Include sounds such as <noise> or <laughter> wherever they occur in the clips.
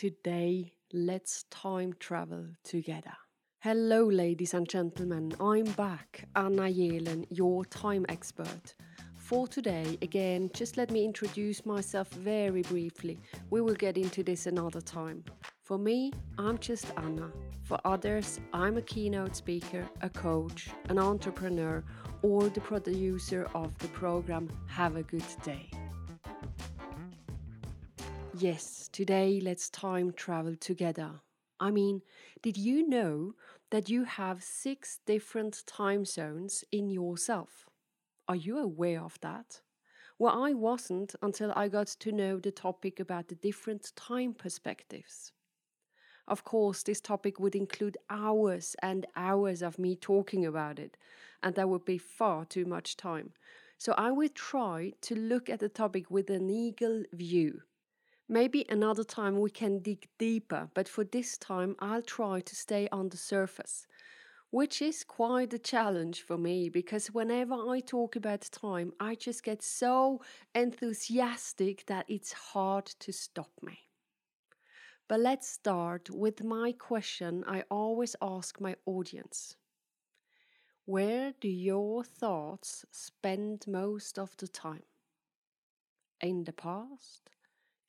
Today, let's time travel together. Hello, ladies and gentlemen. I'm back, Anna Yelen, your time expert. For today, again, just let me introduce myself very briefly. We will get into this another time. For me, I'm just Anna. For others, I'm a keynote speaker, a coach, an entrepreneur, or the producer of the program Have a Good Day. Yes, today let's time travel together. I mean, did you know that you have six different time zones in yourself? Are you aware of that? Well, I wasn't until I got to know the topic about the different time perspectives. Of course, this topic would include hours and hours of me talking about it, and that would be far too much time. So I will try to look at the topic with an eagle view Maybe another time we can dig deeper, but for this time I'll try to stay on the surface, which is quite a challenge for me because whenever I talk about time, I just get so enthusiastic that it's hard to stop me. But let's start with my question I always ask my audience Where do your thoughts spend most of the time? In the past?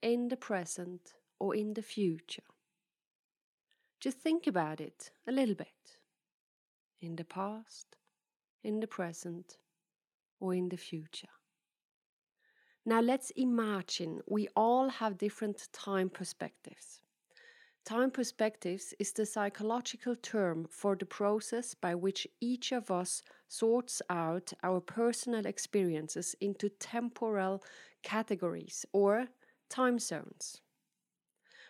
In the present or in the future. Just think about it a little bit. In the past, in the present, or in the future. Now let's imagine we all have different time perspectives. Time perspectives is the psychological term for the process by which each of us sorts out our personal experiences into temporal categories or time zones.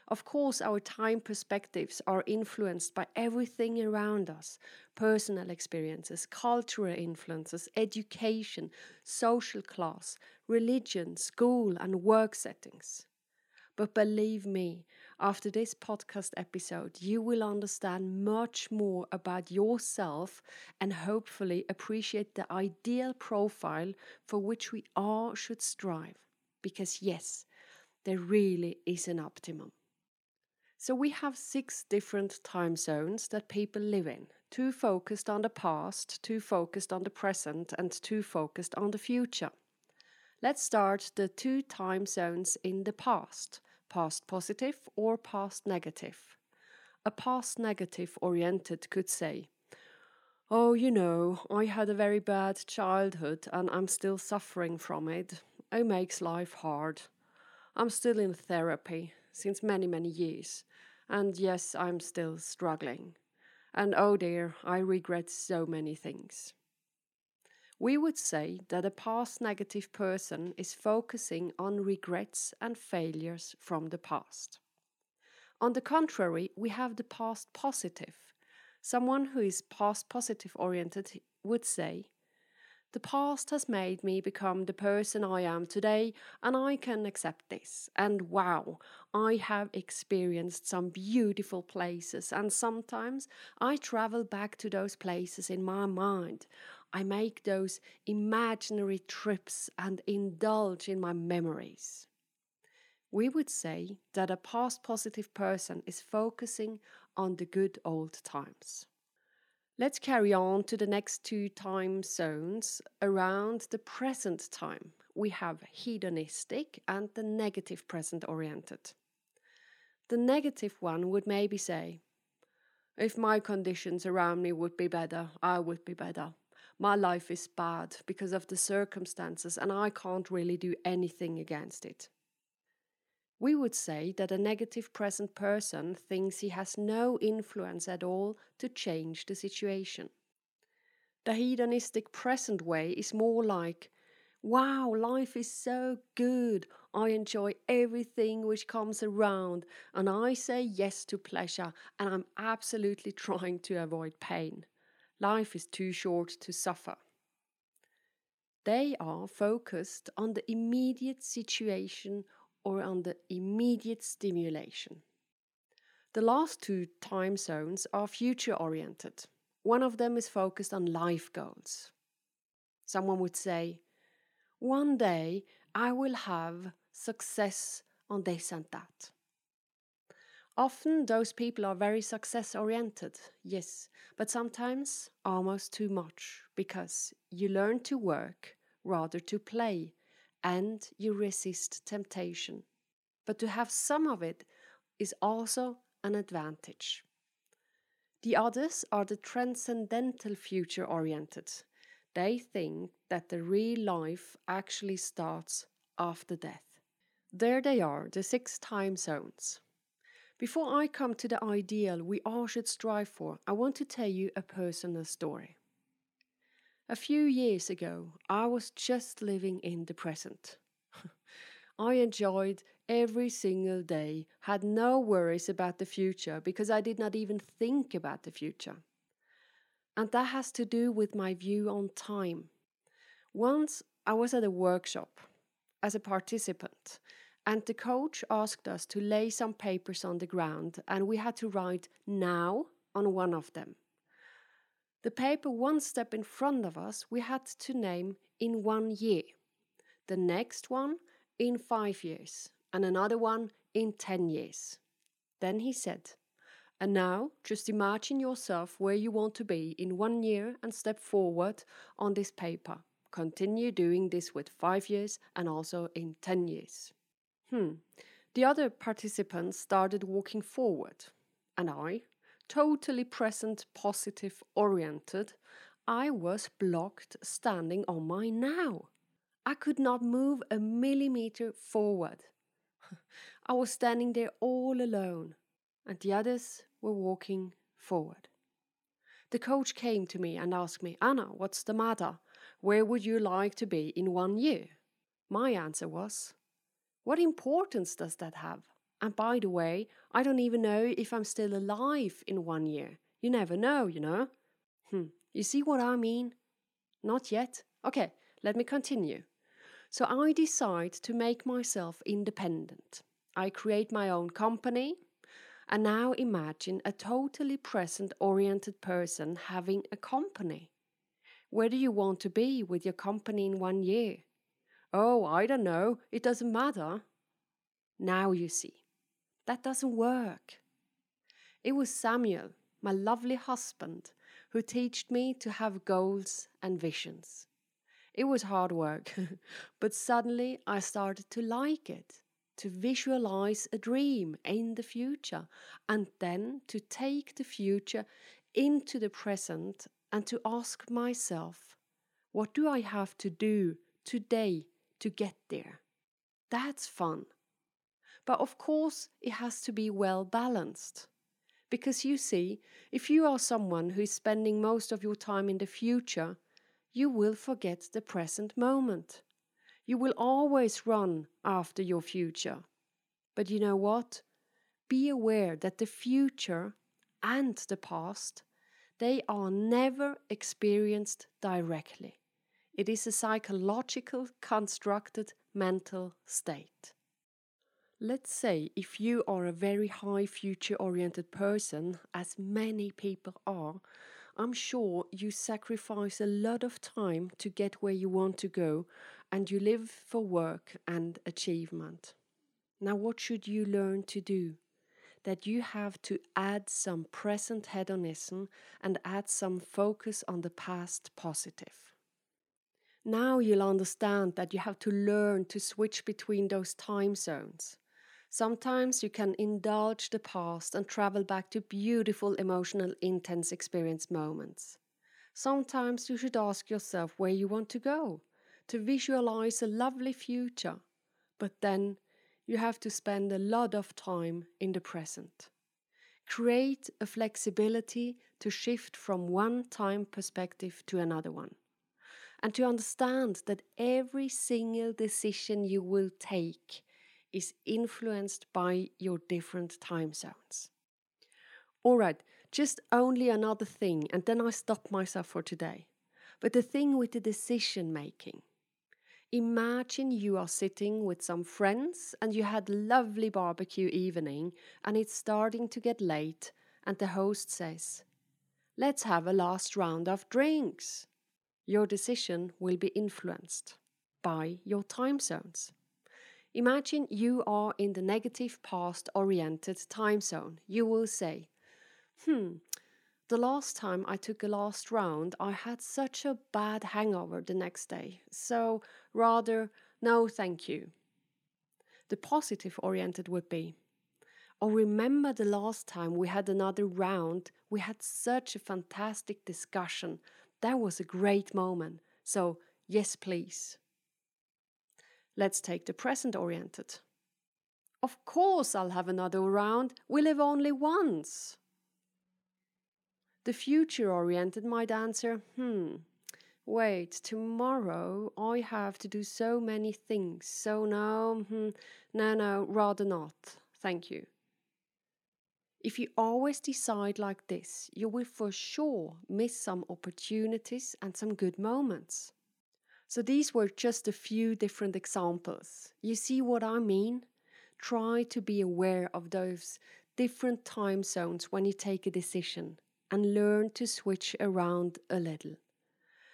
Of course, our time perspectives are influenced by everything around us personal experiences, cultural influences, education, social class, religion, school, and work settings. But believe me, after this podcast episode, you will understand much more about yourself and hopefully appreciate the ideal profile for which we all should strive. Because, yes, there really is an optimum. So we have six different time zones that people live in two focused on the past, two focused on the present, and two focused on the future. Let's start the two time zones in the past past positive or past negative. A past negative oriented could say, Oh, you know, I had a very bad childhood and I'm still suffering from it. It makes life hard. I'm still in therapy since many, many years, and yes, I'm still struggling. And oh dear, I regret so many things. We would say that a past negative person is focusing on regrets and failures from the past. On the contrary, we have the past positive. Someone who is past positive oriented would say, the past has made me become the person I am today, and I can accept this. And wow, I have experienced some beautiful places, and sometimes I travel back to those places in my mind. I make those imaginary trips and indulge in my memories. We would say that a past positive person is focusing on the good old times. Let's carry on to the next two time zones around the present time. We have hedonistic and the negative present oriented. The negative one would maybe say, if my conditions around me would be better, I would be better. My life is bad because of the circumstances, and I can't really do anything against it. We would say that a negative present person thinks he has no influence at all to change the situation. The hedonistic present way is more like, wow, life is so good. I enjoy everything which comes around, and I say yes to pleasure, and I'm absolutely <laughs> trying to avoid pain. Life is too short to suffer. They are focused on the immediate situation or under immediate stimulation. The last two time zones are future oriented. One of them is focused on life goals. Someone would say, One day I will have success on this and that. Often those people are very success oriented, yes, but sometimes almost too much because you learn to work rather to play and you resist temptation. But to have some of it is also an advantage. The others are the transcendental future oriented. They think that the real life actually starts after death. There they are, the six time zones. Before I come to the ideal we all should strive for, I want to tell you a personal story. A few years ago, I was just living in the present. <laughs> I enjoyed every single day, had no worries about the future because I did not even think about the future. And that has to do with my view on time. Once I was at a workshop as a participant and the coach asked us to lay some papers on the ground, and we had to write now on one of them. The paper one step in front of us, we had to name in one year, the next one in five years, and another one in ten years. Then he said, and now just imagine yourself where you want to be in one year and step forward on this paper. Continue doing this with five years and also in ten years. Hmm. The other participants started walking forward, and I, totally present, positive, oriented, I was blocked standing on my now. I could not move a millimeter forward. <laughs> I was standing there all alone, and the others were walking forward. The coach came to me and asked me, Anna, what's the matter? Where would you like to be in one year? My answer was, what importance does that have? And by the way, I don't even know if I'm still alive in one year. You never know, you know? Hmm, you see what I mean? Not yet? Okay, let me continue. So I decide to make myself independent. I create my own company. And now imagine a totally present oriented person having a company. Where do you want to be with your company in one year? Oh, I don't know, it doesn't matter. Now you see, that doesn't work. It was Samuel, my lovely husband, who taught me to have goals and visions. It was hard work, <laughs> but suddenly I started to like it, to visualize a dream in the future, and then to take the future into the present and to ask myself, what do I have to do today to get there. That's fun. But of course, it has to be well balanced. Because you see, if you are someone who is spending most of your time in the future, you will forget the present moment. You will always run after your future. But you know what? Be aware that the future and the past, they are never experienced directly. It is a psychological constructed mental state. Let's say if you are a very high future oriented person, as many people are, I'm sure you sacrifice a lot of time to get where you want to go and you live for work and achievement. Now, what should you learn to do? That you have to add some present hedonism and add some focus on the past positive. Now you'll understand that you have to learn to switch between those time zones. Sometimes you can indulge the past and travel back to beautiful, emotional, intense experience moments. Sometimes you should ask yourself where you want to go, to visualize a lovely future. But then you have to spend a lot of time in the present. Create a flexibility to shift from one time perspective to another one and to understand that every single decision you will take is influenced by your different time zones. All right, just only another thing, and then I stop myself for today. But the thing with the decision making. Imagine you are sitting with some friends and you had lovely barbecue evening and it's starting to get late and the host says, "Let's have a last round of drinks." your decision will be influenced by your time zones. Imagine you are in the negative past oriented time zone. You will say, Hmm, the last time I took a last round, I had such a bad hangover the next day. So, rather, no thank you. The positive oriented would be, Oh, remember the last time we had another round? We had such a fantastic discussion. That was a great moment. So, yes, please. Let's take the present oriented. Of course, I'll have another round. We live only once. The future oriented might answer, hmm, wait, tomorrow I have to do so many things, so no, hmm, no, no, rather not. Thank you. If you always decide like this, you will for sure miss some opportunities and some good moments. So, these were just a few different examples. You see what I mean? Try to be aware of those different time zones when you take a decision and learn to switch around a little.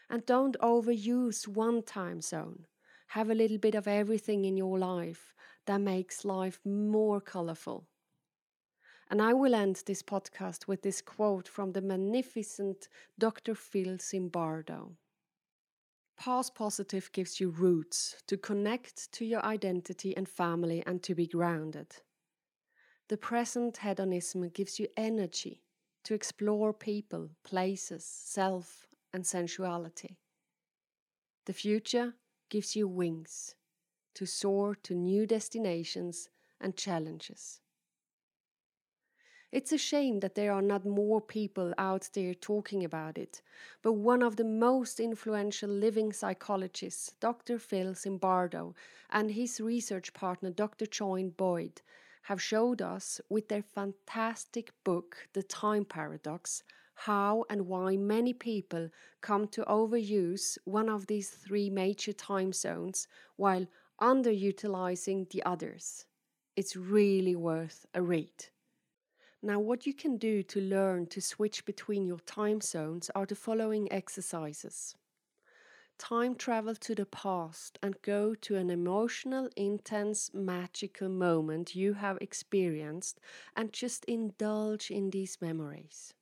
And don't overuse one time zone. Have a little bit of everything in your life that makes life more colorful. And I will end this podcast with this quote from the magnificent Dr. Phil Zimbardo. Past positive gives you roots to connect to your identity and family and to be grounded. The present hedonism gives you energy to explore people, places, self, and sensuality. The future gives you wings to soar to new destinations and challenges. It's a shame that there are not more people out there talking about it, but one of the most influential living psychologists, Dr. Phil Zimbardo, and his research partner, Dr. John Boyd, have showed us with their fantastic book, The Time Paradox, how and why many people come to overuse one of these three major time zones while underutilizing the others. It's really worth a read. Now, what you can do to learn to switch between your time zones are the following exercises. Time travel to the past and go to an emotional, intense, magical moment you have experienced and just indulge in these memories.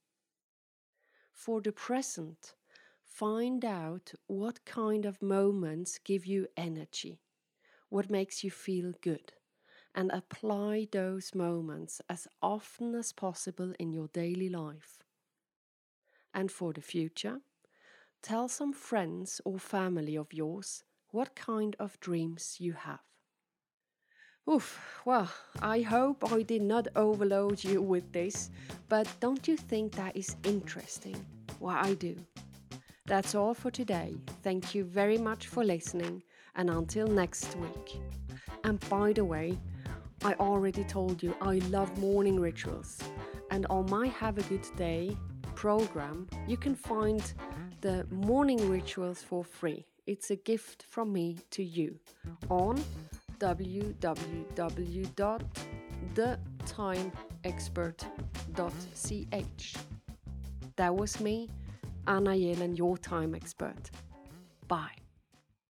For the present, find out what kind of moments give you energy, what makes you feel good and apply those moments as often as possible in your daily life. And for the future, tell some friends or family of yours what kind of dreams you have. Oof, well, I hope I did not overload you with this, but don't you think that is interesting? Well, I do. That's all for today. Thank you very much for listening, and until next week. And by the way, I already told you I love morning rituals, and on my Have a Good Day program, you can find the morning rituals for free. It's a gift from me to you on www.thetimeexpert.ch. That was me, Anna Yelen, your time expert. Bye.